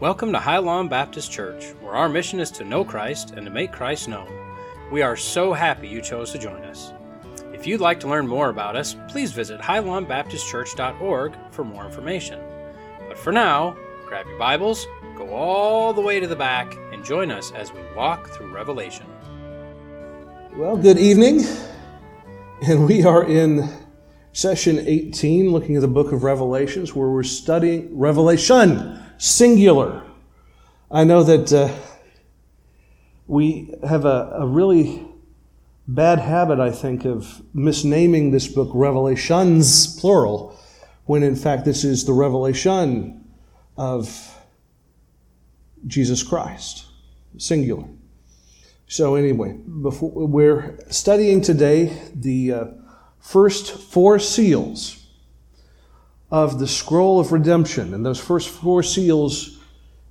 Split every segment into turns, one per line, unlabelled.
Welcome to High Lawn Baptist Church, where our mission is to know Christ and to make Christ known. We are so happy you chose to join us. If you'd like to learn more about us, please visit highlawnbaptistchurch.org for more information. But for now, grab your Bibles, go all the way to the back, and join us as we walk through Revelation.
Well, good evening. And we are in session 18, looking at the book of Revelations, where we're studying Revelation, singular. I know that uh, we have a, a really bad habit, I think, of misnaming this book Revelations, plural, when in fact this is the revelation of Jesus Christ, singular. So, anyway, before, we're studying today the uh, first four seals of the scroll of redemption. And those first four seals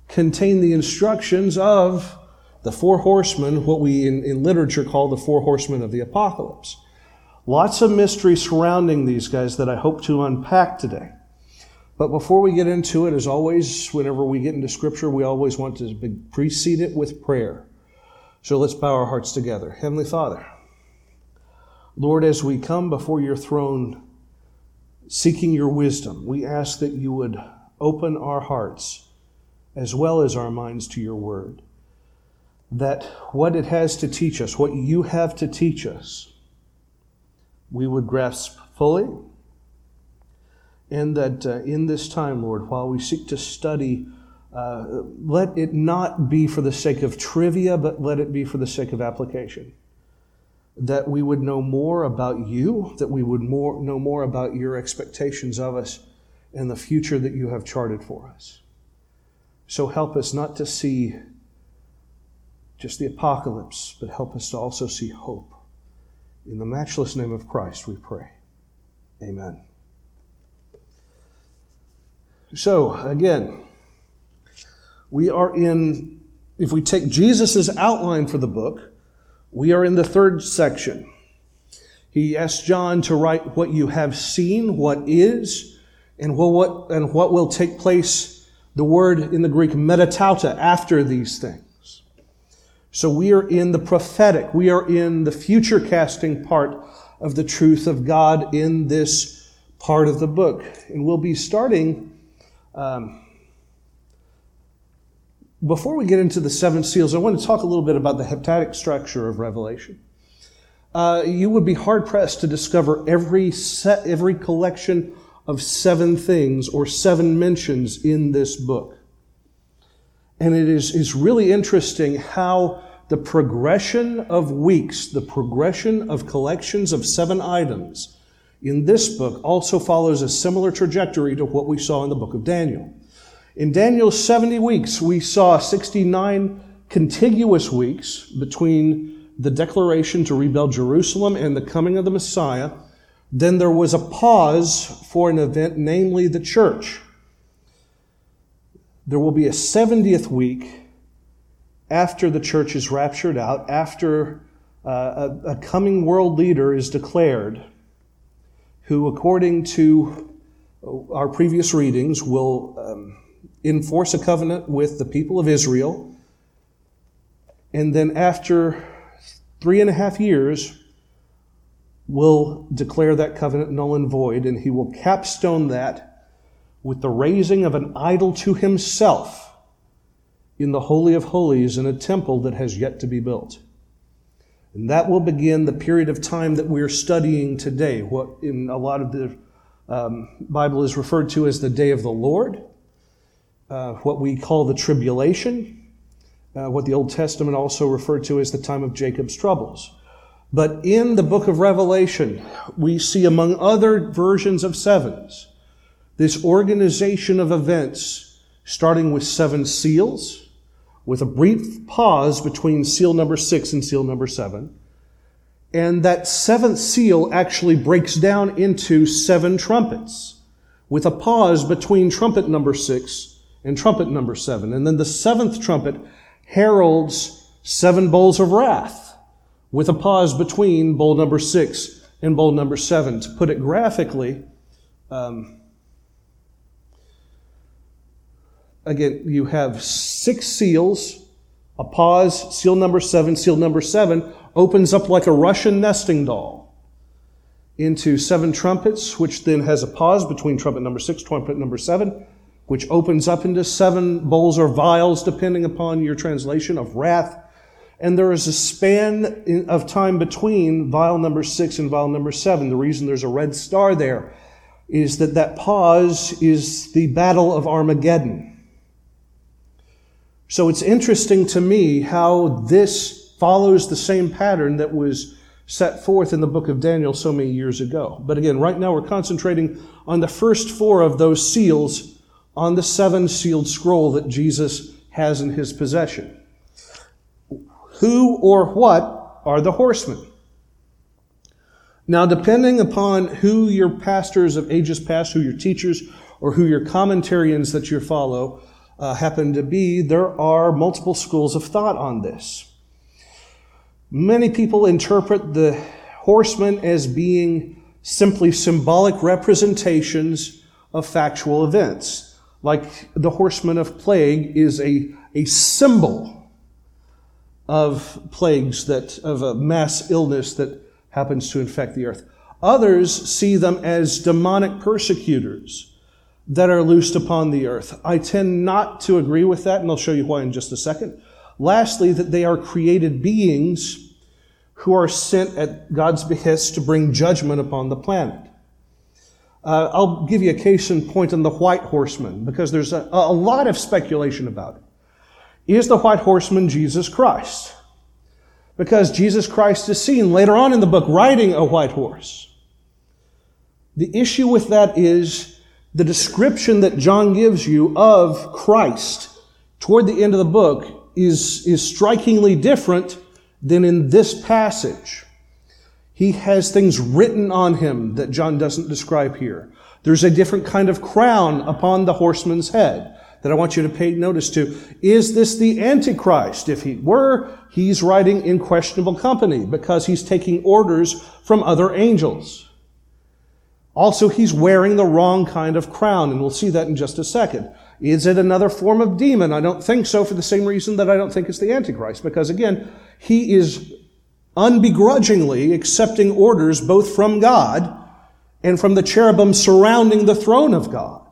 contain the instructions of the four horsemen, what we in, in literature call the four horsemen of the apocalypse. Lots of mystery surrounding these guys that I hope to unpack today. But before we get into it, as always, whenever we get into Scripture, we always want to precede it with prayer. So let's bow our hearts together. Heavenly Father, Lord, as we come before your throne seeking your wisdom, we ask that you would open our hearts as well as our minds to your word. That what it has to teach us, what you have to teach us, we would grasp fully. And that uh, in this time, Lord, while we seek to study, uh, let it not be for the sake of trivia, but let it be for the sake of application that we would know more about you, that we would more, know more about your expectations of us and the future that you have charted for us. So help us not to see just the apocalypse, but help us to also see hope. In the matchless name of Christ, we pray. Amen. So, again, we are in, if we take Jesus' outline for the book, we are in the third section. He asks John to write what you have seen, what is, and what, and what will take place, the word in the Greek metatauta, after these things. So we are in the prophetic, we are in the future casting part of the truth of God in this part of the book. And we'll be starting. Um, before we get into the seven seals, I want to talk a little bit about the heptadic structure of Revelation. Uh, you would be hard pressed to discover every set, every collection of seven things or seven mentions in this book. And it is, is really interesting how the progression of weeks, the progression of collections of seven items in this book also follows a similar trajectory to what we saw in the book of Daniel. In Daniel's 70 weeks, we saw 69 contiguous weeks between the declaration to rebuild Jerusalem and the coming of the Messiah. Then there was a pause for an event, namely the church. There will be a 70th week after the church is raptured out, after uh, a, a coming world leader is declared, who, according to our previous readings, will. Um, enforce a covenant with the people of Israel. And then after three and a half years, will declare that covenant null and void, and he will capstone that with the raising of an idol to himself in the Holy of Holies in a temple that has yet to be built. And that will begin the period of time that we're studying today, what in a lot of the um, Bible is referred to as the day of the Lord uh, what we call the tribulation, uh, what the Old Testament also referred to as the time of Jacob's troubles. But in the book of Revelation, we see, among other versions of sevens, this organization of events, starting with seven seals, with a brief pause between seal number six and seal number seven. And that seventh seal actually breaks down into seven trumpets, with a pause between trumpet number six and trumpet number seven. And then the seventh trumpet heralds seven bowls of wrath with a pause between bowl number six and bowl number seven. To put it graphically, um, again, you have six seals, a pause, seal number seven, seal number seven opens up like a Russian nesting doll into seven trumpets, which then has a pause between trumpet number six, trumpet number seven, which opens up into seven bowls or vials, depending upon your translation, of wrath. And there is a span of time between vial number six and vial number seven. The reason there's a red star there is that that pause is the battle of Armageddon. So it's interesting to me how this follows the same pattern that was set forth in the book of Daniel so many years ago. But again, right now we're concentrating on the first four of those seals on the seven sealed scroll that Jesus has in his possession. Who or what are the horsemen? Now, depending upon who your pastors of ages past, who your teachers, or who your commentarians that you follow uh, happen to be, there are multiple schools of thought on this. Many people interpret the horsemen as being simply symbolic representations of factual events. Like the horseman of plague is a, a symbol of plagues that, of a mass illness that happens to infect the earth. Others see them as demonic persecutors that are loosed upon the earth. I tend not to agree with that, and I'll show you why in just a second. Lastly, that they are created beings who are sent at God's behest to bring judgment upon the planet. Uh, I'll give you a case in point on the white horseman, because there's a, a lot of speculation about it. Is the white horseman Jesus Christ? because Jesus Christ is seen later on in the book riding a white horse. The issue with that is the description that John gives you of Christ toward the end of the book is, is strikingly different than in this passage. He has things written on him that John doesn't describe here. There's a different kind of crown upon the horseman's head that I want you to pay notice to. Is this the Antichrist? If he were, he's riding in questionable company because he's taking orders from other angels. Also, he's wearing the wrong kind of crown, and we'll see that in just a second. Is it another form of demon? I don't think so for the same reason that I don't think it's the Antichrist, because again, he is unbegrudgingly accepting orders both from God and from the cherubim surrounding the throne of God.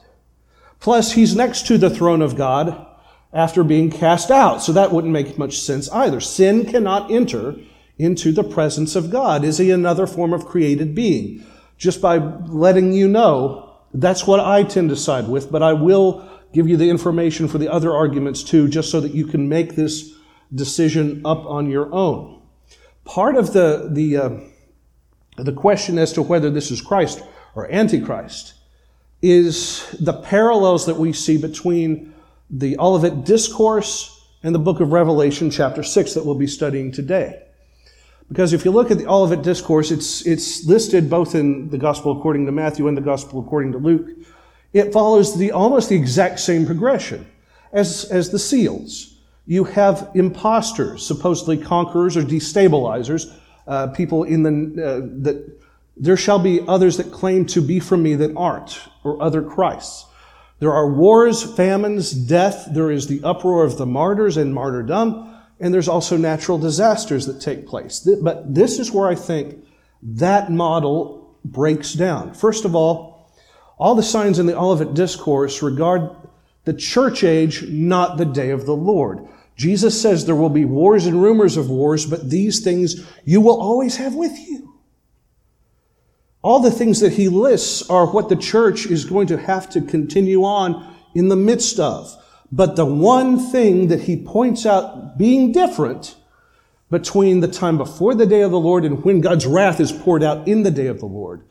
Plus, he's next to the throne of God after being cast out. So that wouldn't make much sense either. Sin cannot enter into the presence of God. Is he another form of created being? Just by letting you know, that's what I tend to side with, but I will give you the information for the other arguments too, just so that you can make this decision up on your own. Part of the, the, uh, the question as to whether this is Christ or Antichrist is the parallels that we see between the Olivet Discourse and the book of Revelation, chapter 6, that we'll be studying today. Because if you look at the Olivet Discourse, it's, it's listed both in the Gospel according to Matthew and the Gospel according to Luke. It follows the, almost the exact same progression as, as the seals. You have impostors, supposedly conquerors or destabilizers, uh, people in the, uh, that there shall be others that claim to be from me that aren't, or other Christs. There are wars, famines, death. There is the uproar of the martyrs and martyrdom. And there's also natural disasters that take place. But this is where I think that model breaks down. First of all, all the signs in the Olivet Discourse regard the church age, not the day of the Lord. Jesus says there will be wars and rumors of wars, but these things you will always have with you. All the things that he lists are what the church is going to have to continue on in the midst of. But the one thing that he points out being different between the time before the day of the Lord and when God's wrath is poured out in the day of the Lord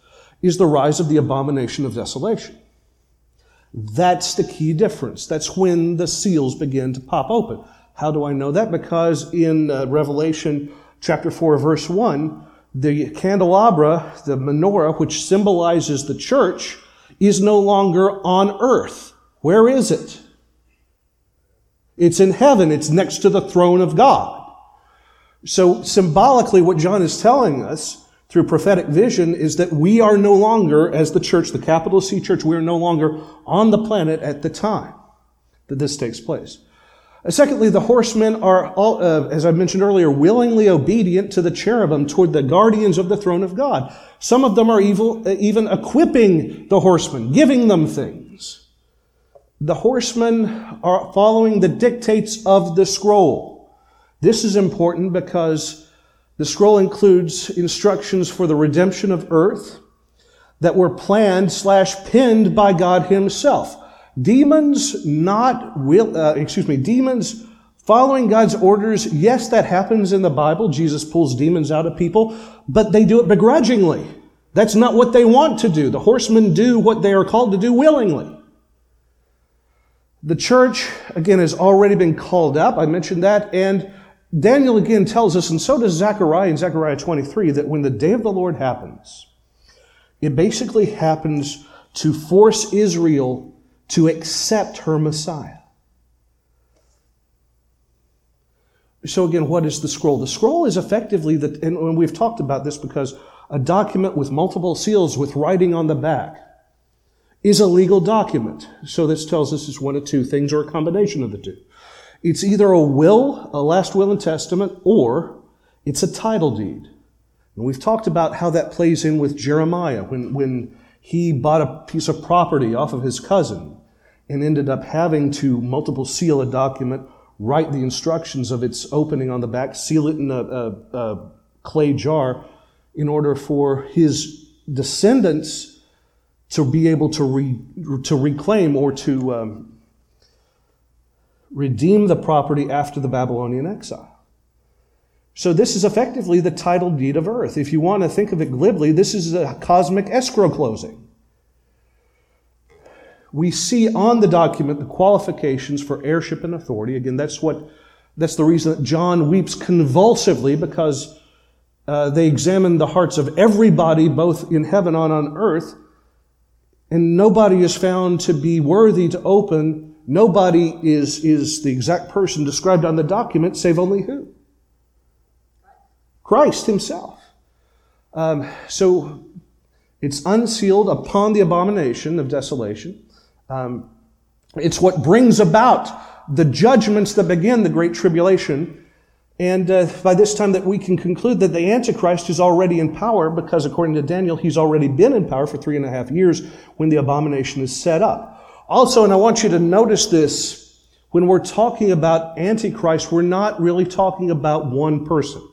is the rise of the abomination of desolation. That's the key difference. That's when the seals begin to pop open. How do I know that? Because in uh, Revelation chapter 4, verse 1, the candelabra, the menorah, which symbolizes the church, is no longer on earth. Where is it? It's in heaven. It's next to the throne of God. So symbolically, what John is telling us through prophetic vision is that we are no longer, as the church, the capital C church, we are no longer on the planet at the time. that this takes place. Uh, secondly, the horsemen are, all, uh, as I mentioned earlier, willingly obedient to the cherubim toward the guardians of the throne of God. Some of them are evil, uh, even equipping the horsemen, giving them things. The horsemen are following the dictates of the scroll. This is important because the scroll includes instructions for the redemption of earth that were planned slash pinned by God Himself. Demons not will, uh, excuse me, demons following God's orders. Yes, that happens in the Bible. Jesus pulls demons out of people, but they do it begrudgingly. That's not what they want to do. The horsemen do what they are called to do willingly. The church, again, has already been called up. I mentioned that. And Daniel again tells us, and so does Zechariah in Zechariah 23, that when the day of the Lord happens, it basically happens to force Israel to accept her Messiah. So, again, what is the scroll? The scroll is effectively, the, and we've talked about this because a document with multiple seals with writing on the back is a legal document. So, this tells us it's one of two things or a combination of the two. It's either a will, a last will and testament, or it's a title deed. And we've talked about how that plays in with Jeremiah when, when he bought a piece of property off of his cousin and ended up having to multiple seal a document, write the instructions of its opening on the back, seal it in a, a, a clay jar in order for his descendants to be able to, re, to reclaim or to um, redeem the property after the Babylonian exile. So, this is effectively the title deed of earth. If you want to think of it glibly, this is a cosmic escrow closing we see on the document the qualifications for heirship and authority. Again, that's what that's the reason that John weeps convulsively because uh, they examine the hearts of everybody, both in heaven and on earth, and nobody is found to be worthy to open. Nobody is, is the exact person described on the document, save only who? Christ Himself. Um, so it's unsealed upon the abomination of desolation. Um, it's what brings about the judgments that begin the Great Tribulation. And uh, by this time that we can conclude that the Antichrist is already in power because according to Daniel, he's already been in power for three and a half years when the abomination is set up. Also, and I want you to notice this, when we're talking about Antichrist, we're not really talking about one person.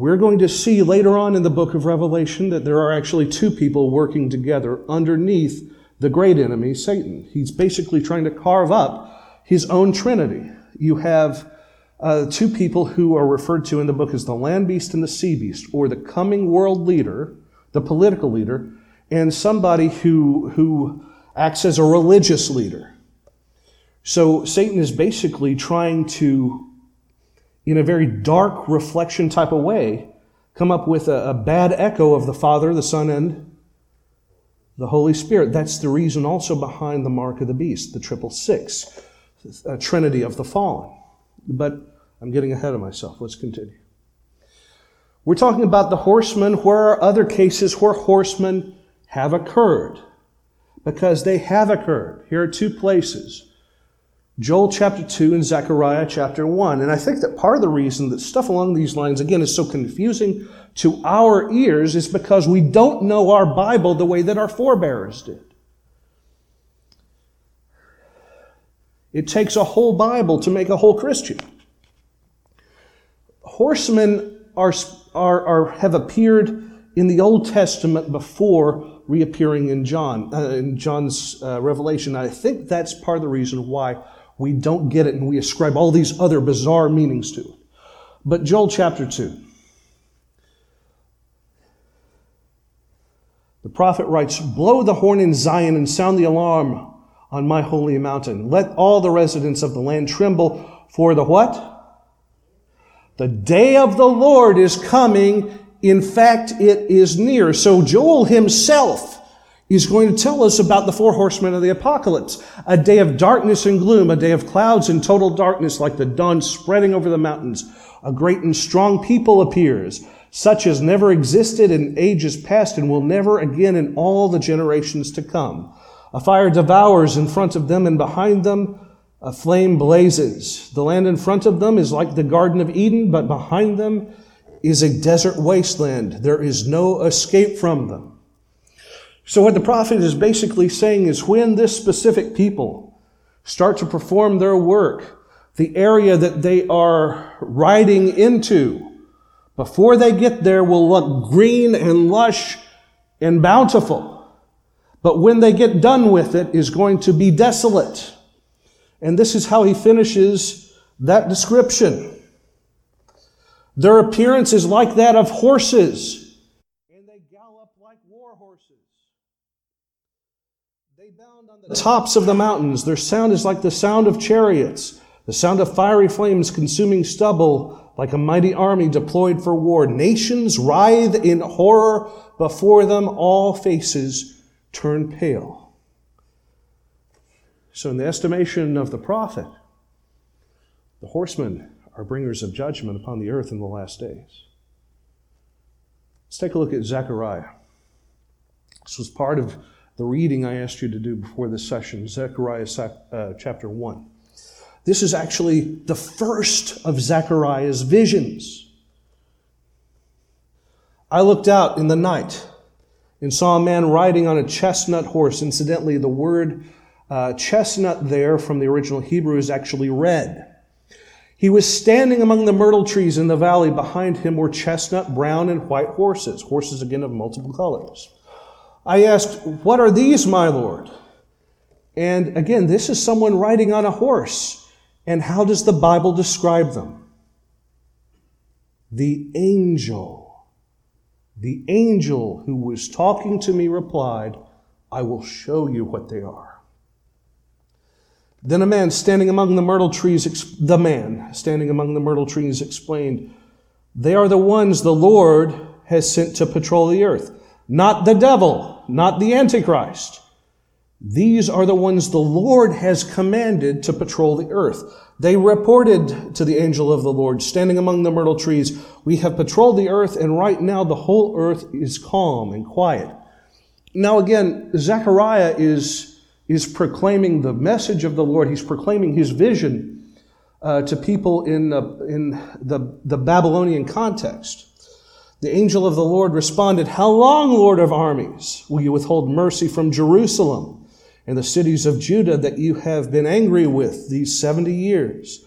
We're going to see later on in the book of Revelation that there are actually two people working together underneath the great enemy, Satan. He's basically trying to carve up his own trinity. You have uh, two people who are referred to in the book as the land beast and the sea beast, or the coming world leader, the political leader, and somebody who, who acts as a religious leader. So Satan is basically trying to, in a very dark reflection type of way, come up with a, a bad echo of the Father, the Son, and the Holy Spirit. That's the reason also behind the mark of the beast, the triple six, a trinity of the fallen. But I'm getting ahead of myself. Let's continue. We're talking about the horsemen. Where are other cases where horsemen have occurred? Because they have occurred. Here are two places. Joel chapter 2 and Zechariah chapter 1. And I think that part of the reason that stuff along these lines, again, is so confusing to our ears is because we don't know our Bible the way that our forebears did. It takes a whole Bible to make a whole Christian. Horsemen are, are, are have appeared in the Old Testament before reappearing in John, uh, in John's uh, Revelation. I think that's part of the reason why we don't get it and we ascribe all these other bizarre meanings to it. But Joel chapter 2. The prophet writes, Blow the horn in Zion and sound the alarm on my holy mountain. Let all the residents of the land tremble for the what? The day of the Lord is coming. In fact, it is near. So Joel himself is going to tell us about the four horsemen of the apocalypse. A day of darkness and gloom, a day of clouds and total darkness like the dawn spreading over the mountains. A great and strong people appears such as never existed in ages past and will never again in all the generations to come. A fire devours in front of them, and behind them a flame blazes. The land in front of them is like the Garden of Eden, but behind them is a desert wasteland. There is no escape from them. So, what the prophet is basically saying is when this specific people start to perform their work, the area that they are riding into, before they get there, will look green and lush and bountiful. But when they get done with it, is going to be desolate. And this is how he finishes that description. Their appearance is like that of horses, and they gallop like war horses. They bound on the tops of the mountains. Their sound is like the sound of chariots, the sound of fiery flames consuming stubble, like a mighty army deployed for war. Nations writhe in horror before them, all faces turn pale. So, in the estimation of the prophet, the horsemen are bringers of judgment upon the earth in the last days. Let's take a look at Zechariah. This was part of the reading I asked you to do before this session, Zechariah uh, chapter 1. This is actually the first of Zechariah's visions. I looked out in the night and saw a man riding on a chestnut horse. Incidentally, the word uh, chestnut there from the original Hebrew is actually red. He was standing among the myrtle trees in the valley. Behind him were chestnut, brown, and white horses, horses again of multiple colors. I asked, What are these, my Lord? And again, this is someone riding on a horse. And how does the Bible describe them? The angel the angel who was talking to me replied, I will show you what they are. Then a man standing among the myrtle trees, the man standing among the myrtle trees explained, They are the ones the Lord has sent to patrol the earth, not the devil, not the Antichrist. These are the ones the Lord has commanded to patrol the earth. They reported to the angel of the Lord, standing among the myrtle trees, We have patrolled the earth, and right now the whole earth is calm and quiet. Now, again, Zechariah is, is proclaiming the message of the Lord. He's proclaiming his vision uh, to people in, uh, in the, the Babylonian context. The angel of the Lord responded, How long, Lord of armies, will you withhold mercy from Jerusalem? and the cities of Judah that you have been angry with these 70 years.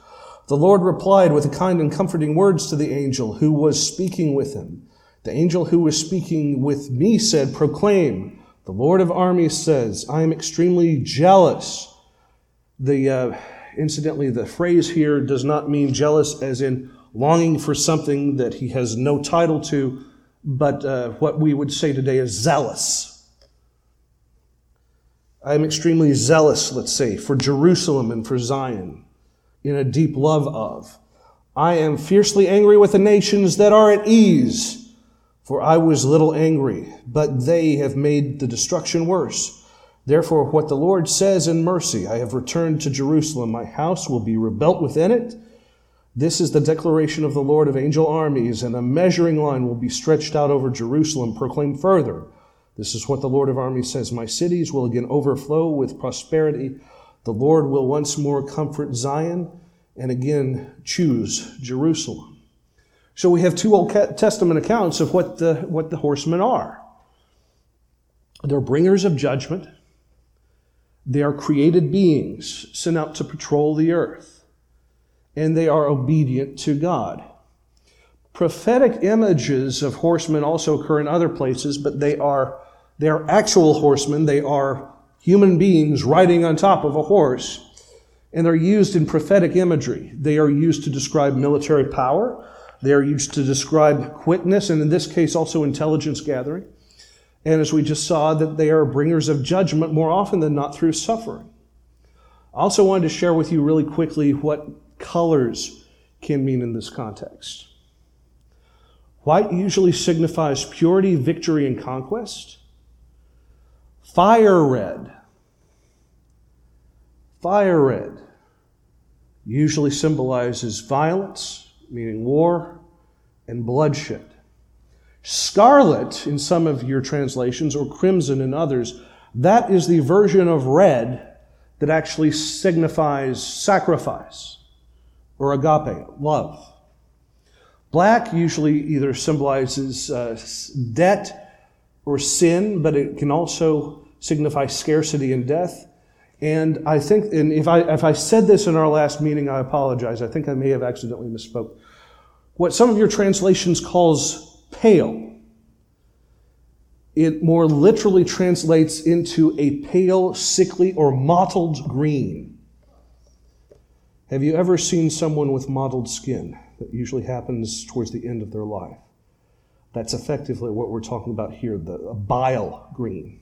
The Lord replied with kind and comforting words to the angel who was speaking with him. The angel who was speaking with me said, Proclaim, the Lord of armies says, I am extremely jealous. The, uh, incidentally, the phrase here does not mean jealous as in longing for something that he has no title to, but uh, what we would say today is zealous. I am extremely zealous, let's say, for Jerusalem and for Zion, in a deep love of. I am fiercely angry with the nations that are at ease, for I was little angry, but they have made the destruction worse. Therefore, what the Lord says in mercy, I have returned to Jerusalem. My house will be rebuilt within it. This is the declaration of the Lord of angel armies, and a measuring line will be stretched out over Jerusalem. Proclaim further. This is what the Lord of armies says My cities will again overflow with prosperity. The Lord will once more comfort Zion and again choose Jerusalem. So we have two Old Testament accounts of what the, what the horsemen are. They're bringers of judgment. They are created beings sent out to patrol the earth. And they are obedient to God. Prophetic images of horsemen also occur in other places, but they are, they are actual horsemen. They are human beings riding on top of a horse. And they're used in prophetic imagery. They are used to describe military power. They are used to describe quickness, and in this case, also intelligence gathering. And as we just saw, that they are bringers of judgment more often than not through suffering. I also wanted to share with you really quickly what colors can mean in this context. White usually signifies purity, victory, and conquest. Fire red. Fire red usually symbolizes violence, meaning war, and bloodshed. Scarlet, in some of your translations, or crimson in others, That is the version of red that actually signifies sacrifice or agape, love. Black usually either symbolizes uh, debt or sin, but it can also signify scarcity and death. And I think, and if I, if I said this in our last meeting, I apologize. I think I may have accidentally misspoke. What some of your translations calls pale, it more literally translates into a pale, sickly, or mottled green. Have you ever seen someone with mottled skin? that usually happens towards the end of their life. That's effectively what we're talking about here, the bile green.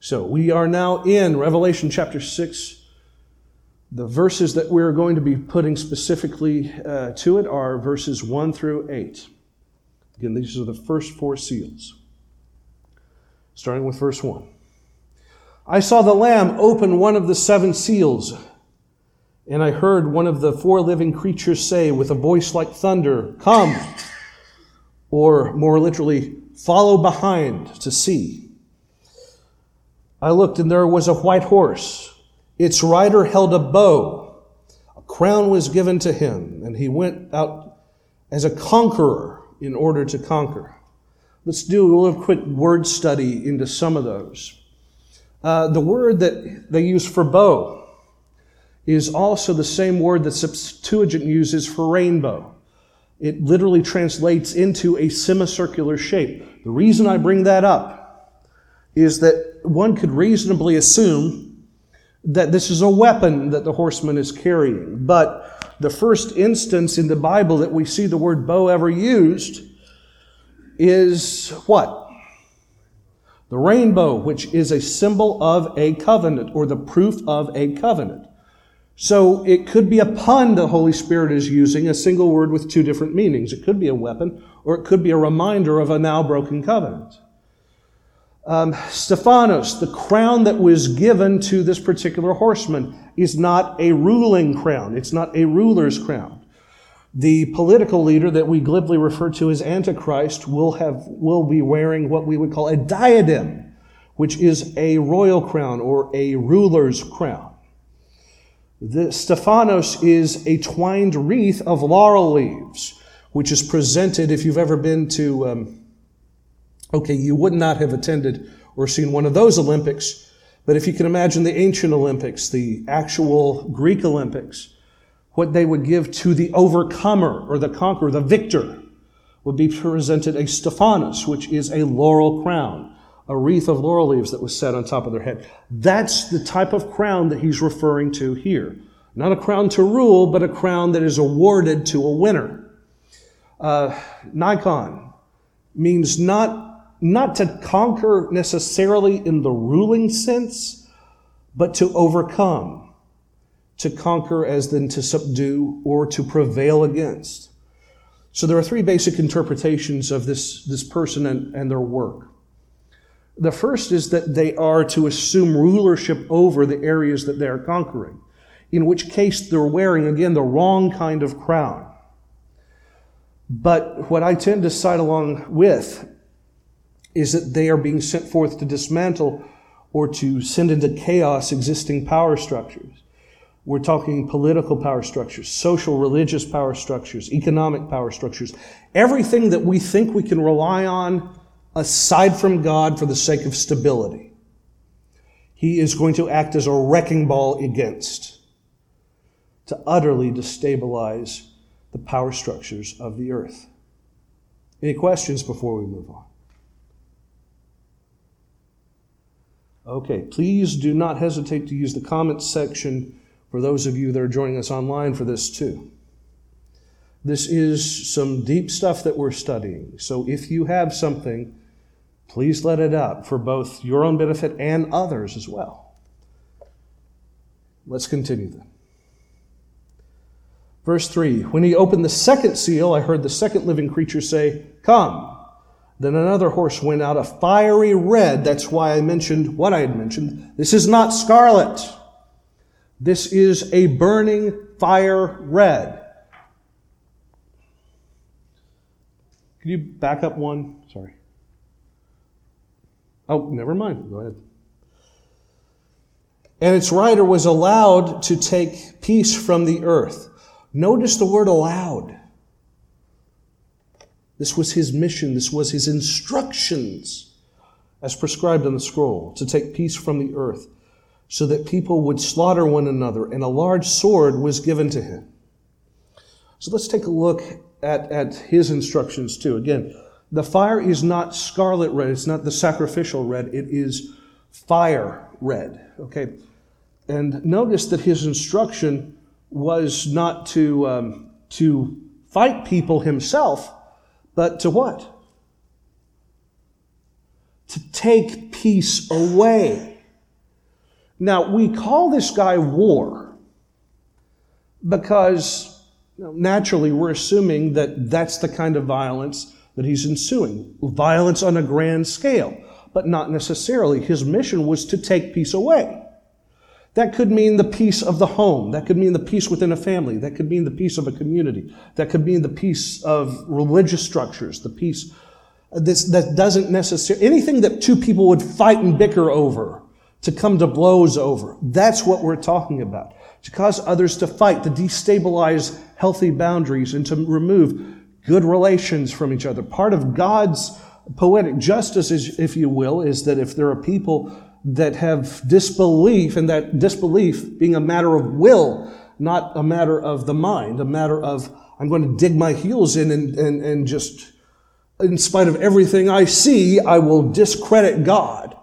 So we are now in Revelation chapter 6. The verses that we're going to be putting specifically uh, to it are verses 1 through 8. Again, these are the first four seals. Starting with verse 1. I saw the Lamb open one of the seven seals. And I heard one of the four living creatures say with a voice like thunder, Come! Or more literally, follow behind to see. I looked and there was a white horse. Its rider held a bow. A crown was given to him, and he went out as a conqueror in order to conquer. Let's do a little quick word study into some of those. Uh, the word that they use for bow is also the same word that Septuagint uses for rainbow. It literally translates into a semicircular shape. The reason I bring that up is that one could reasonably assume that this is a weapon that the horseman is carrying. But the first instance in the Bible that we see the word bow ever used is what? The rainbow, which is a symbol of a covenant or the proof of a covenant. So it could be a pun the Holy Spirit is using, a single word with two different meanings. It could be a weapon, or it could be a reminder of a now broken covenant. Um, Stephanos, the crown that was given to this particular horseman, is not a ruling crown. It's not a ruler's crown. The political leader that we glibly refer to as Antichrist will have, will be wearing what we would call a diadem, which is a royal crown or a ruler's crown. The Stephanos is a twined wreath of laurel leaves, which is presented if you've ever been to, um, okay, you would not have attended or seen one of those Olympics, but if you can imagine the ancient Olympics, the actual Greek Olympics, what they would give to the overcomer or the conqueror, the victor, would be presented a Stephanos, which is a laurel crown a wreath of laurel leaves that was set on top of their head. That's the type of crown that he's referring to here. Not a crown to rule, but a crown that is awarded to a winner. Uh, Nikon means not, not to conquer necessarily in the ruling sense, but to overcome. To conquer as then to subdue or to prevail against. So there are three basic interpretations of this, this person and, and their work. The first is that they are to assume rulership over the areas that they are conquering, in which case they're wearing, again, the wrong kind of crown. But what I tend to side along with is that they are being sent forth to dismantle or to send into chaos existing power structures. We're talking political power structures, social, religious power structures, economic power structures. Everything that we think we can rely on aside from God for the sake of stability. He is going to act as a wrecking ball against, to utterly destabilize the power structures of the earth. Any questions before we move on? Okay, please do not hesitate to use the comments section for those of you that are joining us online for this too. This is some deep stuff that we're studying. So if you have something Please let it out for both your own benefit and others as well. Let's continue then. Verse 3 When he opened the second seal, I heard the second living creature say, Come. Then another horse went out, a fiery red. That's why I mentioned what I had mentioned. This is not scarlet. This is a burning fire red. Can you back up one? Oh, never mind. Go ahead. and its writer was allowed to take peace from the earth. Notice the word allowed. This was his mission, this was his instructions as prescribed on the scroll to take peace from the earth so that people would slaughter one another, and a large sword was given to him. So let's take a look at, at his instructions too. Again, the fire is not scarlet red, it's not the sacrificial red, it is fire red. Okay? And notice that his instruction was not to, um, to fight people himself, but to what? To take peace away. Now, we call this guy war because naturally we're assuming that that's the kind of violence that he's ensuing violence on a grand scale, but not necessarily. His mission was to take peace away. That could mean the peace of the home. That could mean the peace within a family. That could mean the peace of a community. That could mean the peace of religious structures, the peace uh, this, that doesn't necessarily, anything that two people would fight and bicker over, to come to blows over. That's what we're talking about. To cause others to fight, to destabilize healthy boundaries, and to remove good relations from each other. Part of God's poetic justice, if you will, is that if there are people that have disbelief, and that disbelief being a matter of will, not a matter of the mind, a matter of, I'm going to dig my heels in and, and, and just, in spite of everything I see, I will discredit God.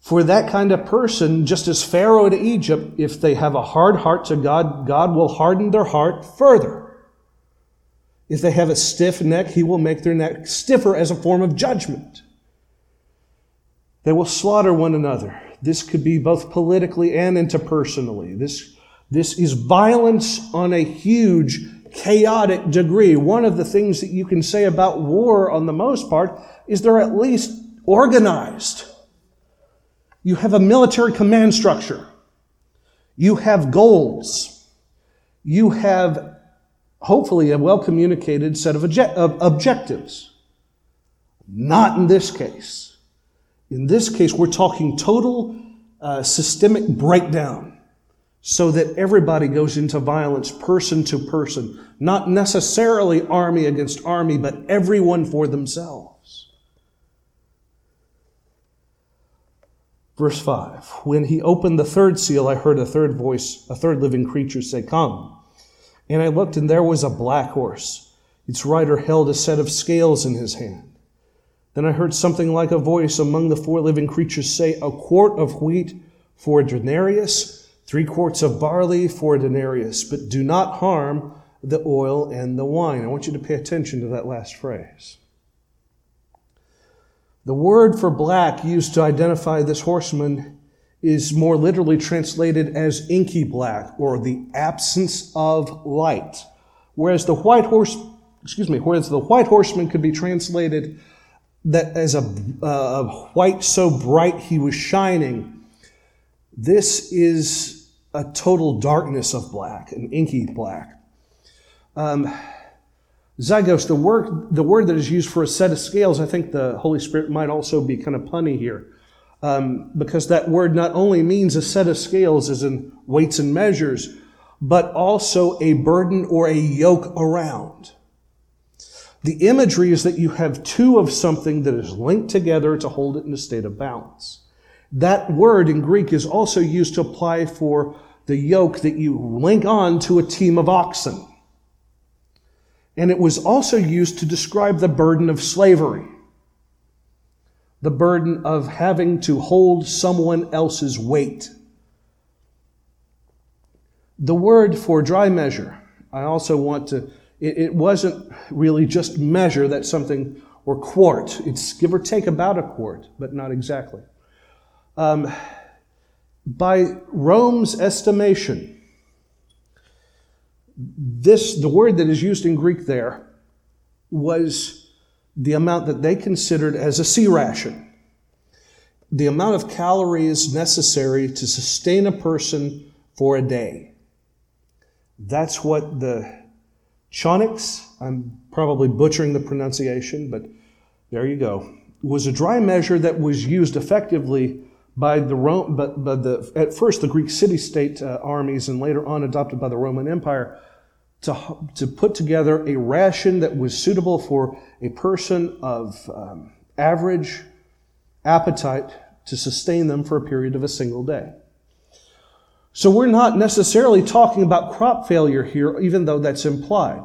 For that kind of person, just as Pharaoh to Egypt, if they have a hard heart to God, God will harden their heart further. If they have a stiff neck, He will make their neck stiffer as a form of judgment. They will slaughter one another. This could be both politically and interpersonally. This, this is violence on a huge, chaotic degree. One of the things that you can say about war on the most part is they're at least organized. You have a military command structure. You have goals. You have, hopefully, a well communicated set of, of objectives. Not in this case. In this case, we're talking total uh, systemic breakdown so that everybody goes into violence person to person, not necessarily army against army, but everyone for themselves. Verse 5 When he opened the third seal, I heard a third voice, a third living creature say, Come. And I looked, and there was a black horse. Its rider held a set of scales in his hand. Then I heard something like a voice among the four living creatures say, A quart of wheat for a denarius, three quarts of barley for a denarius, but do not harm the oil and the wine. I want you to pay attention to that last phrase. The word for black used to identify this horseman is more literally translated as inky black or the absence of light. Whereas the white horse, excuse me, whereas the white horseman could be translated that as a, uh, white so bright he was shining, this is a total darkness of black, an inky black. Um, zygos, the word, the word that is used for a set of scales, I think the Holy Spirit might also be kind of punny here. Um, because that word not only means a set of scales as in weights and measures, but also a burden or a yoke around. The imagery is that you have two of something that is linked together to hold it in a state of balance. That word in Greek is also used to apply for the yoke that you link on to a team of oxen. And it was also used to describe the burden of slavery, the burden of having to hold someone else's weight. The word for dry measure, I also want to it, it wasn't really just measure, that's something, or quart. It's give or take about a quart, but not exactly. Um, by Rome's estimation, this, the word that is used in Greek there, was the amount that they considered as a sea ration. The amount of calories necessary to sustain a person for a day. That's what the Chonics, I'm probably butchering the pronunciation, but there you go, was a dry measure that was used effectively by the Rome, but, but the, at first the Greek city-state uh, armies and later on adopted by the Roman Empire to, to put together a ration that was suitable for a person of um, average appetite to sustain them for a period of a single day. So we're not necessarily talking about crop failure here, even though that's implied.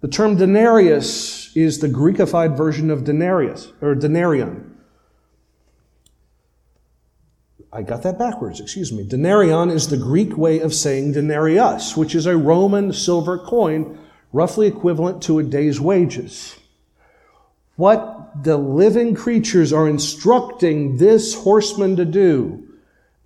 The term denarius is the Greekified version of denarius, or denarion. I got that backwards, excuse me. Denarion is the Greek way of saying denarius, which is a Roman silver coin roughly equivalent to a day's wages. What the living creatures are instructing this horseman to do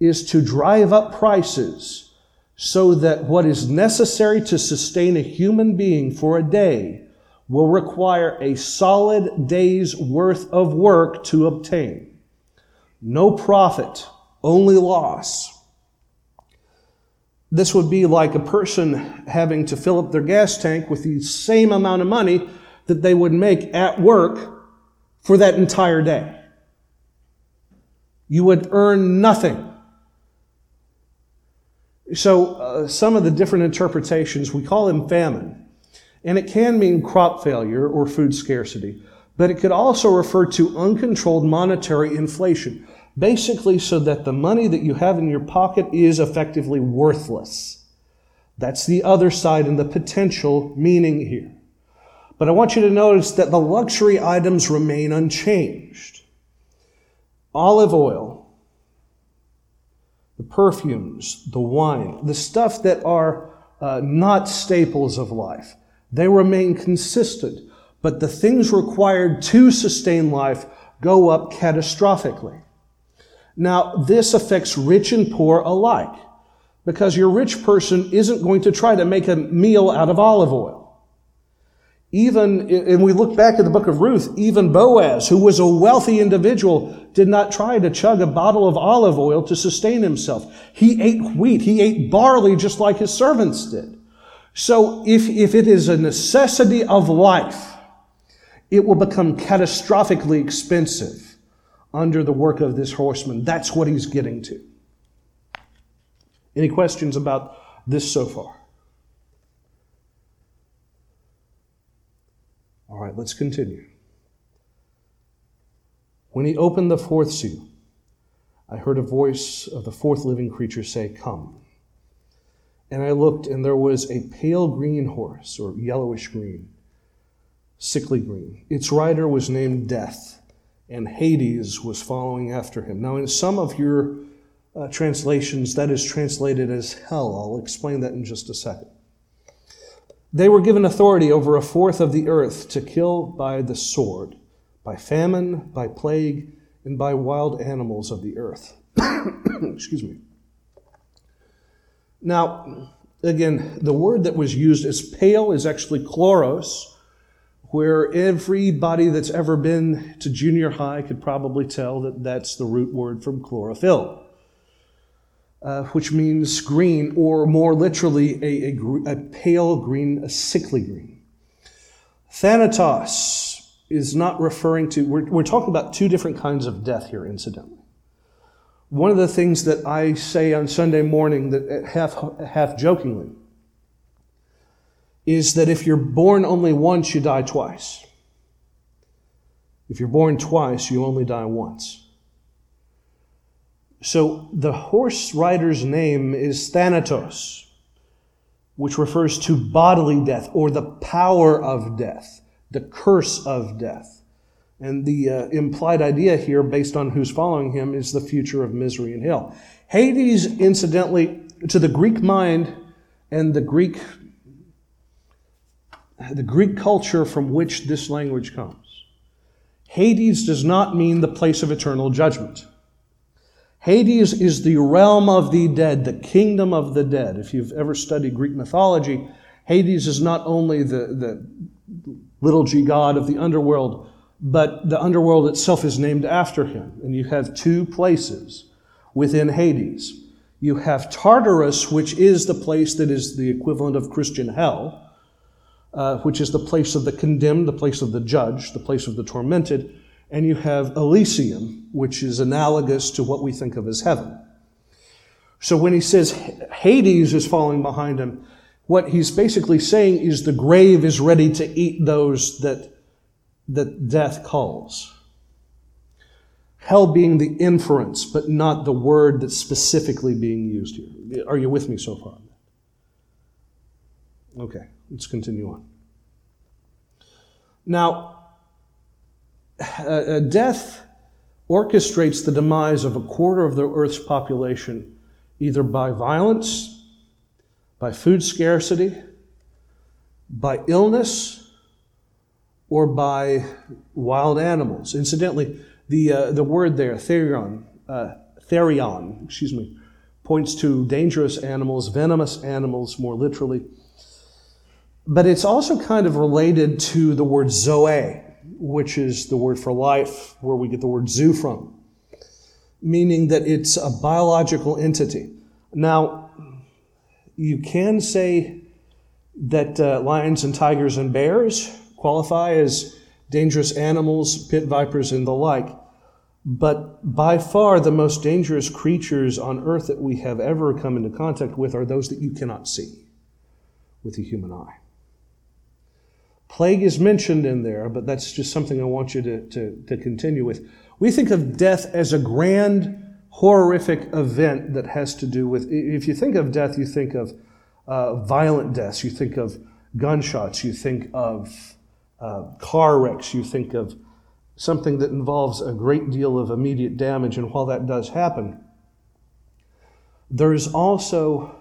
is to drive up prices so that what is necessary to sustain a human being for a day will require a solid day's worth of work to obtain. No profit, only loss. This would be like a person having to fill up their gas tank with the same amount of money that they would make at work for that entire day. You would earn nothing. So, uh, some of the different interpretations, we call them famine. And it can mean crop failure or food scarcity, but it could also refer to uncontrolled monetary inflation. Basically, so that the money that you have in your pocket is effectively worthless. That's the other side and the potential meaning here. But I want you to notice that the luxury items remain unchanged. Olive oil, the perfumes, the wine, the stuff that are uh, not staples of life. They remain consistent, but the things required to sustain life go up catastrophically. Now, this affects rich and poor alike, because your rich person isn't going to try to make a meal out of olive oil. Even, and we look back at the book of Ruth, even Boaz, who was a wealthy individual, did not try to chug a bottle of olive oil to sustain himself. He ate wheat. He ate barley just like his servants did. So if, if it is a necessity of life, it will become catastrophically expensive under the work of this horseman. That's what he's getting to. Any questions about this so far? All right, let's continue. When he opened the fourth seal, I heard a voice of the fourth living creature say, Come. And I looked, and there was a pale green horse, or yellowish green, sickly green. Its rider was named Death, and Hades was following after him. Now, in some of your uh, translations, that is translated as hell. I'll explain that in just a second. They were given authority over a fourth of the earth to kill by the sword, by famine, by plague, and by wild animals of the earth. Excuse me. Now, again, the word that was used as pale is actually chloros, where everybody that's ever been to junior high could probably tell that that's the root word from chlorophyll uh, which means green, or more literally, a, a, a, pale green, a sickly green. Thanatos is not referring to, we're, we're talking about two different kinds of death here, incidentally. One of the things that I say on Sunday morning, that uh, half, half jokingly, is that if you're born only once, you die twice. If you're born twice, you only die once. So the horse rider's name is Thanatos, which refers to bodily death or the power of death, the curse of death. And the uh, implied idea here, based on who's following him, is the future of misery and hell. Hades, incidentally, to the Greek mind and the Greek, the Greek culture from which this language comes, Hades does not mean the place of eternal judgment. Hades is the realm of the dead, the kingdom of the dead. If you've ever studied Greek mythology, Hades is not only the, the little g god of the underworld, but the underworld itself is named after him. And you have two places within Hades. You have Tartarus, which is the place that is the equivalent of Christian hell, uh, which is the place of the condemned, the place of the judge, the place of the tormented. and you have Elysium, which is analogous to what we think of as heaven. So when he says Hades is falling behind him, what he's basically saying is the grave is ready to eat those that, that death calls. Hell being the inference, but not the word that's specifically being used here. Are you with me so far? Okay, let's continue on. Now, uh, uh, death orchestrates the demise of a quarter of the earth's population either by violence, by food scarcity, by illness, or by wild animals. Incidentally, the, uh, the word there, therion, uh, therion, excuse me, points to dangerous animals, venomous animals, more literally. But it's also kind of related to the word zoe, which is the word for life, where we get the word zoo from, meaning that it's a biological entity. Now, you can say that uh, lions and tigers and bears qualify as dangerous animals, pit vipers, and the like. But by far, the most dangerous creatures on earth that we have ever come into contact with are those that you cannot see with the human eye. Plague is mentioned in there, but that's just something I want you to, to, to continue with. We think of death as a grand, horrific event that has to do with, if you think of death, you think of uh, violent deaths, you think of gunshots, you think of uh, car wrecks, you think of something that involves a great deal of immediate damage. And while that does happen, there's also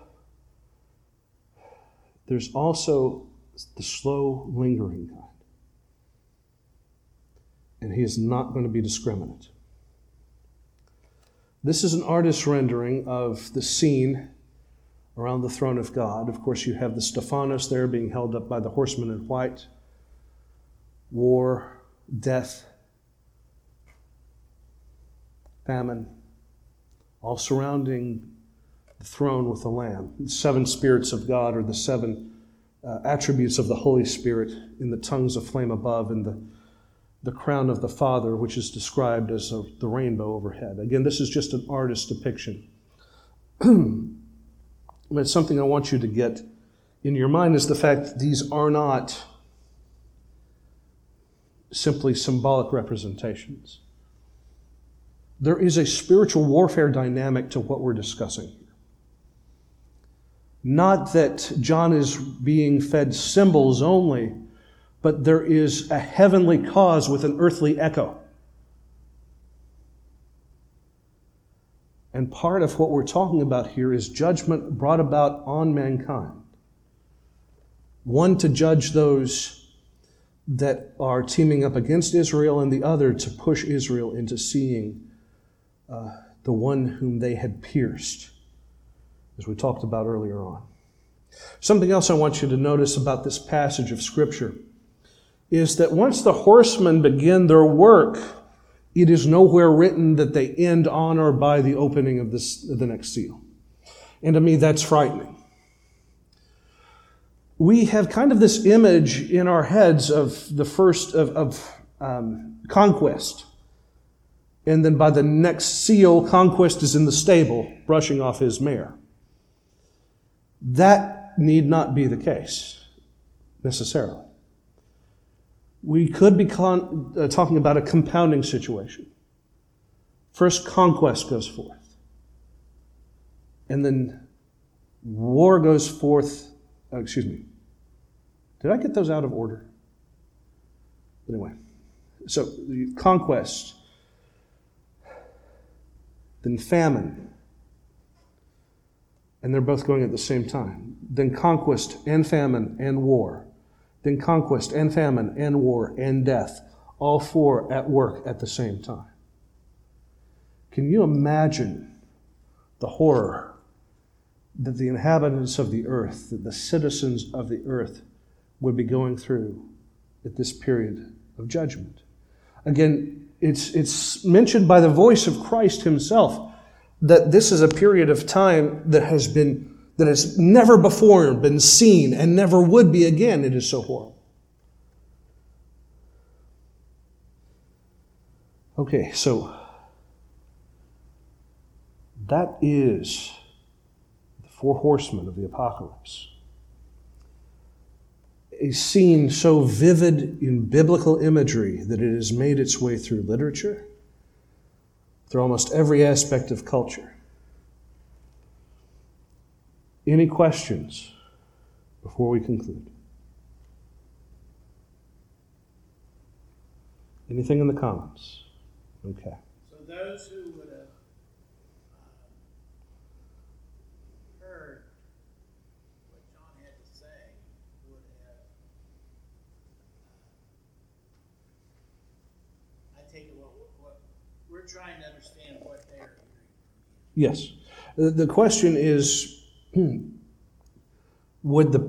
there's also the slow, lingering kind. And he is not going to be discriminate. This is an artist's rendering of the scene around the throne of God. Of course, you have the Stephanos there being held up by the horsemen in white. War, death, famine, all surrounding the throne with the Lamb. The seven spirits of God are the seven uh, attributes of the Holy Spirit in the tongues of flame above and the, the crown of the Father, which is described as a, the rainbow overhead. Again, this is just an artist's depiction. but something I want you to get in your mind is the fact that these are not simply symbolic representations. There is a spiritual warfare dynamic to what we're discussing. Not that John is being fed symbols only, but there is a heavenly cause with an earthly echo. And part of what we're talking about here is judgment brought about on mankind. One to judge those that are teaming up against Israel, and the other to push Israel into seeing uh, the one whom they had pierced as we talked about earlier on. Something else I want you to notice about this passage of Scripture is that once the horsemen begin their work, it is nowhere written that they end on or by the opening of this, the next seal. And to me, that's frightening. We have kind of this image in our heads of the first of, of um, conquest. And then by the next seal, conquest is in the stable, brushing off his mare. That need not be the case necessarily. We could be con- uh, talking about a compounding situation. First, conquest goes forth, and then war goes forth. Uh, excuse me. Did I get those out of order? Anyway, so conquest, then famine, and they're both going at the same time. Then conquest and famine and war. Then conquest and famine and war and death. All four at work at the same time. Can you imagine the horror that the inhabitants of the earth, that the citizens of the earth would be going through at this period of judgment? Again, it's, it's mentioned by the voice of Christ himself that this is a period of time that has been that has never before been seen and never would be again. It is so horrible. Okay, so that is the four horsemen of the apocalypse. A scene so vivid in biblical imagery that it has made its way through literature, through almost every aspect of culture. Any questions before we conclude? Anything in the comments? Okay.
So those who would have uh, heard what John had to say would have, uh, I take it what, what, we're trying to understand what they're hearing.
Yes. The the question is hmm, would the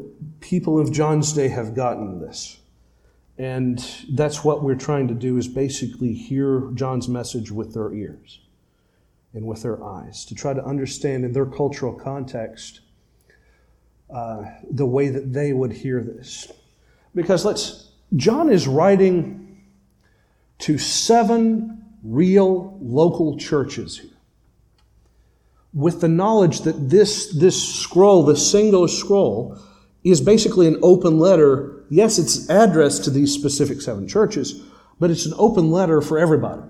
people of John's day have gotten this? And that's what we're trying to do is basically hear John's message with their ears and with their eyes to try to understand in their cultural context uh, the way that they would hear this. Because let's, John is writing to seven real local churches with the knowledge that this, this scroll, this single scroll, is basically an open letter yes, it's addressed to these specific seven churches, but it's an open letter for everybody.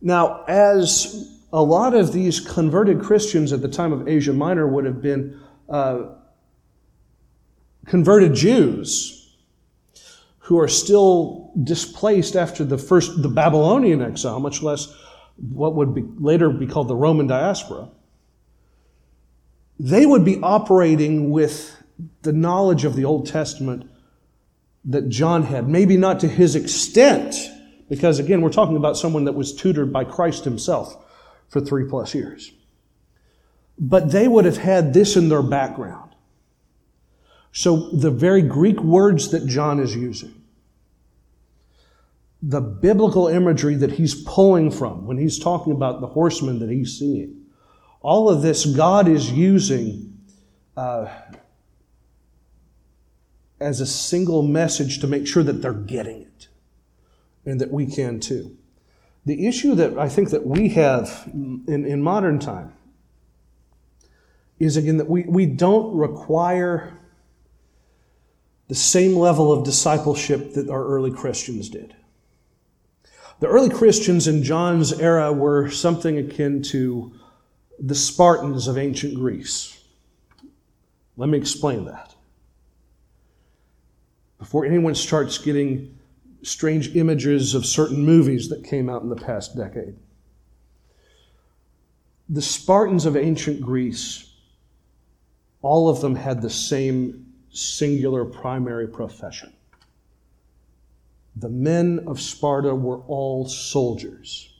Now, as a lot of these converted Christians at the time of Asia Minor would have been uh, converted Jews who are still displaced after the first the Babylonian exile, much less what would be later be called the Roman diaspora. They would be operating with the knowledge of the Old Testament that John had. Maybe not to his extent, because again, we're talking about someone that was tutored by Christ himself for three plus years. But they would have had this in their background. So the very Greek words that John is using, the biblical imagery that he's pulling from when he's talking about the horsemen that he's seeing, all of this God is using uh, as a single message to make sure that they're getting it and that we can too. The issue that I think that we have in, in modern time is again that we, we don't require the same level of discipleship that our early Christians did. The early Christians in John's era were something akin to the Spartans of ancient Greece. Let me explain that before anyone starts getting strange images of certain movies that came out in the past decade. The Spartans of ancient Greece, all of them had the same singular primary profession. The men of Sparta were all soldiers.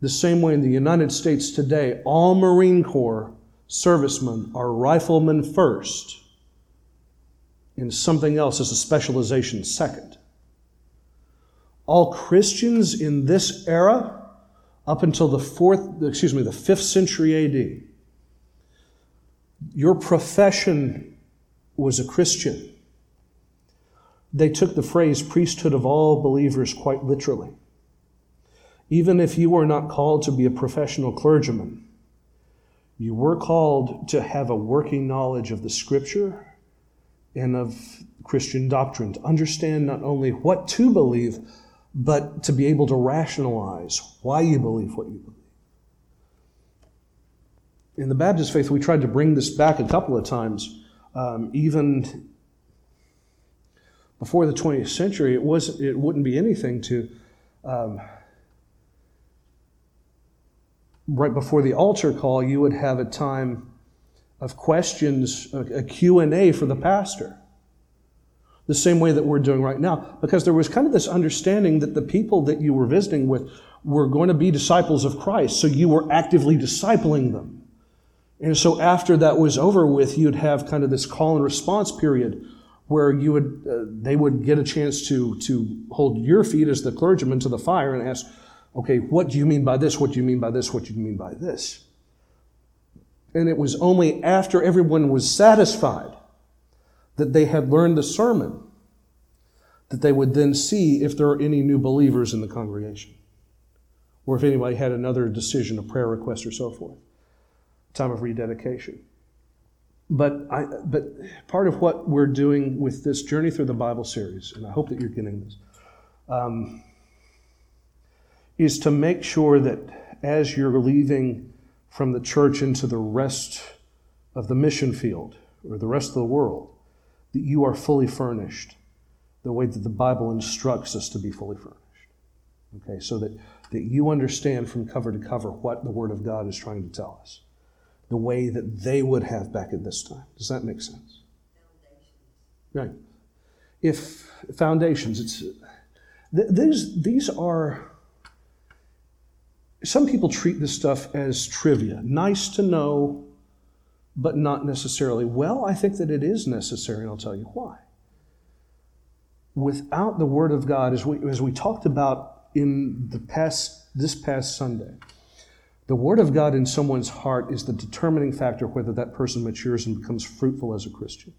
The same way in the United States today, all Marine Corps servicemen are riflemen first and something else as a specialization second. All Christians in this era, up until the fourth, excuse me, the fifth century AD, your profession was a Christian. They took the phrase priesthood of all believers quite literally. Even if you were not called to be a professional clergyman, you were called to have a working knowledge of the scripture and of Christian doctrine, to understand not only what to believe, but to be able to rationalize why you believe what you believe. In the Baptist faith, we tried to bring this back a couple of times. Um, even before the 20th century, it, was, it wouldn't be anything to, um, right before the altar call, you would have a time of questions, a Q&A for the pastor. The same way that we're doing right now. Because there was kind of this understanding that the people that you were visiting with were going to be disciples of Christ. So you were actively discipling them. And so after that was over with, you'd have kind of this call and response period where you would, uh, they would get a chance to, to hold your feet as the clergyman to the fire and ask, okay, what do you mean by this? What do you mean by this? What do you mean by this? And it was only after everyone was satisfied that they had learned the sermon that they would then see if there are any new believers in the congregation, or if anybody had another decision, a prayer request, or so forth. Time of rededication. But, I, but part of what we're doing with this journey through the Bible series, and I hope that you're getting this, um, is to make sure that as you're leaving from the church into the rest of the mission field or the rest of the world, that you are fully furnished the way that the Bible instructs us to be fully furnished. Okay, so that, that you understand from cover to cover what the Word of God is trying to tell us, the way that they would have back at this time. Does that make sense? Right. If foundations, it's th- these these are. Some people treat this stuff as trivia, nice to know, but not necessarily. Well, I think that it is necessary, and I'll tell you why without the Word of God, as we, as we talked about in the past, this past Sunday, the Word of God in someone's heart is the determining factor whether that person matures and becomes fruitful as a Christian.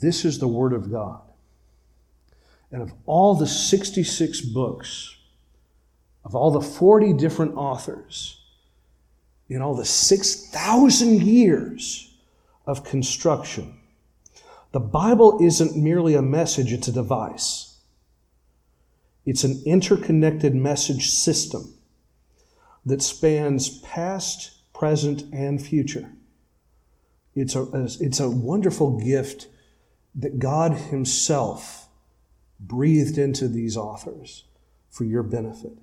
This is the Word of God. And of all the 66 books, of all the 40 different authors, in all the 6,000 years of construction, the Bible isn't merely a message, it's a device. It's an interconnected message system that spans past, present, and future. It's a, it's a wonderful gift that God Himself breathed into these authors for your benefit.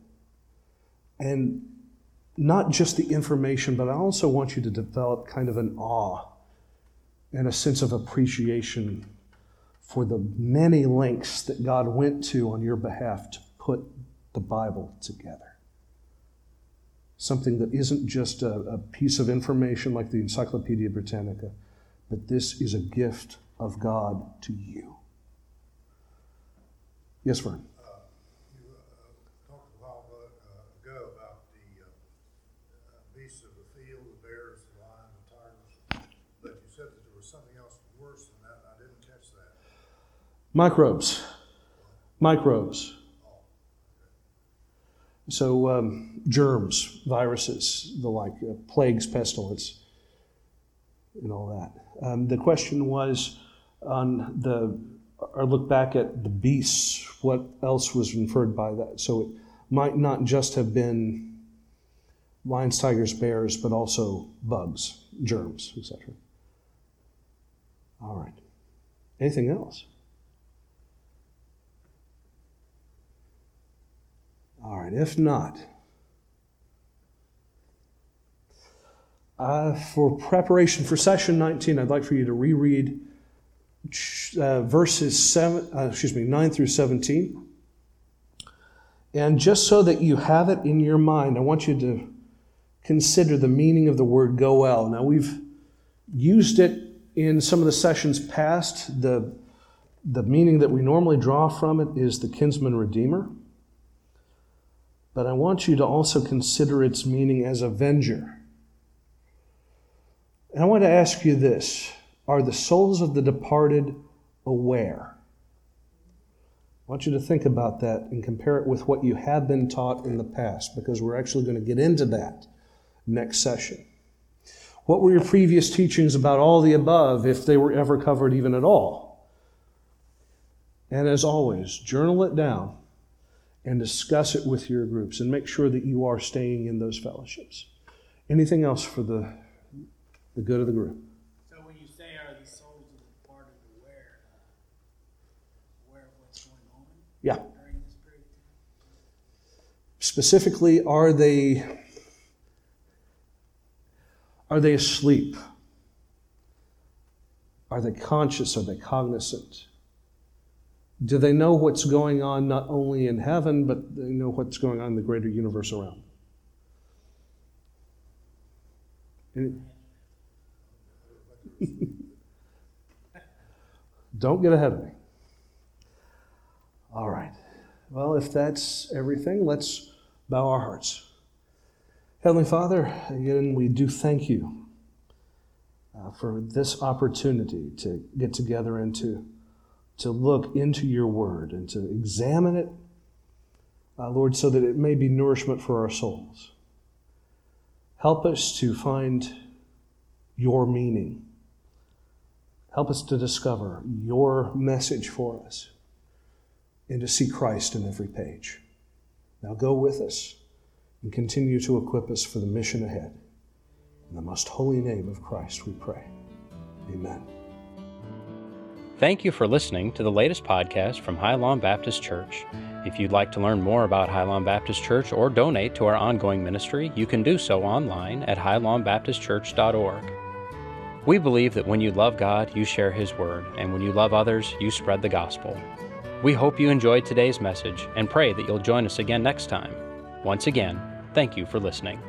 And not just the information, but I also want you to develop kind of an awe and a sense of appreciation for the many lengths that God went to on your behalf to put the Bible together. Something that isn't just a, a, piece of information like the Encyclopedia Britannica, but this is a gift of God to you. Yes, Vern.
Uh, you uh, talked a while ago uh, about the beasts of the field, the bears, the lions, the tigers, but you said that there was something else worse than that, I didn't catch that.
Microbes. Microbes. So, um, germs, viruses, the like, uh, plagues, pestilence, and all that. Um, the question was on the, or look back at the beasts, what else was inferred by that? So it might not just have been lions, tigers, bears, but also bugs, germs, etc. All right. Anything else? All right, if not, uh, for preparation for session 19, I'd like for you to reread uh, verses seven, uh, excuse me, 9 through 17. And just so that you have it in your mind, I want you to consider the meaning of the word goel. Now, we've used it in some of the sessions past. The, the meaning that we normally draw from it is the kinsman redeemer but I want you to also consider its meaning as avenger. And I want to ask you this Are the souls of the departed aware? I want you to think about that and compare it with what you have been taught in the past, because we're actually going to get into that next session. What were your previous teachings about all the above, if they were ever covered even at all? And as always, journal it down and discuss it with your groups and make sure that you are staying in those fellowships. Anything else for the, the good of the group?
So when you say are these souls of the aware, uh, aware of what's going on
yeah.
during this period
Specifically, are they are they asleep? Are they conscious? Are they cognizant? Do they know what's going on not only in heaven, but they know what's going on in the greater universe around? Don't get ahead of me. All right. Well, if that's everything, let's bow our hearts. Heavenly Father, again, we do thank you uh, for this opportunity to get together and to to look into your word and to examine it, uh, Lord, so that it may be nourishment for our souls. Help us to find your meaning. Help us to discover your message for us and to see Christ in every page. Now go with us and continue to equip us for the mission ahead. In the most holy name of Christ we pray. Amen.
Thank you for listening to the latest podcast from High Lawn Baptist Church. If you'd like to learn more about High Lawn Baptist Church or donate to our ongoing ministry, you can do so online at highlawnbaptistchurch.org. We believe that when you love God, you share His Word, and when you love others, you spread the gospel. We hope you enjoyed today's message and pray that you'll join us again next time. Once again, thank you for listening.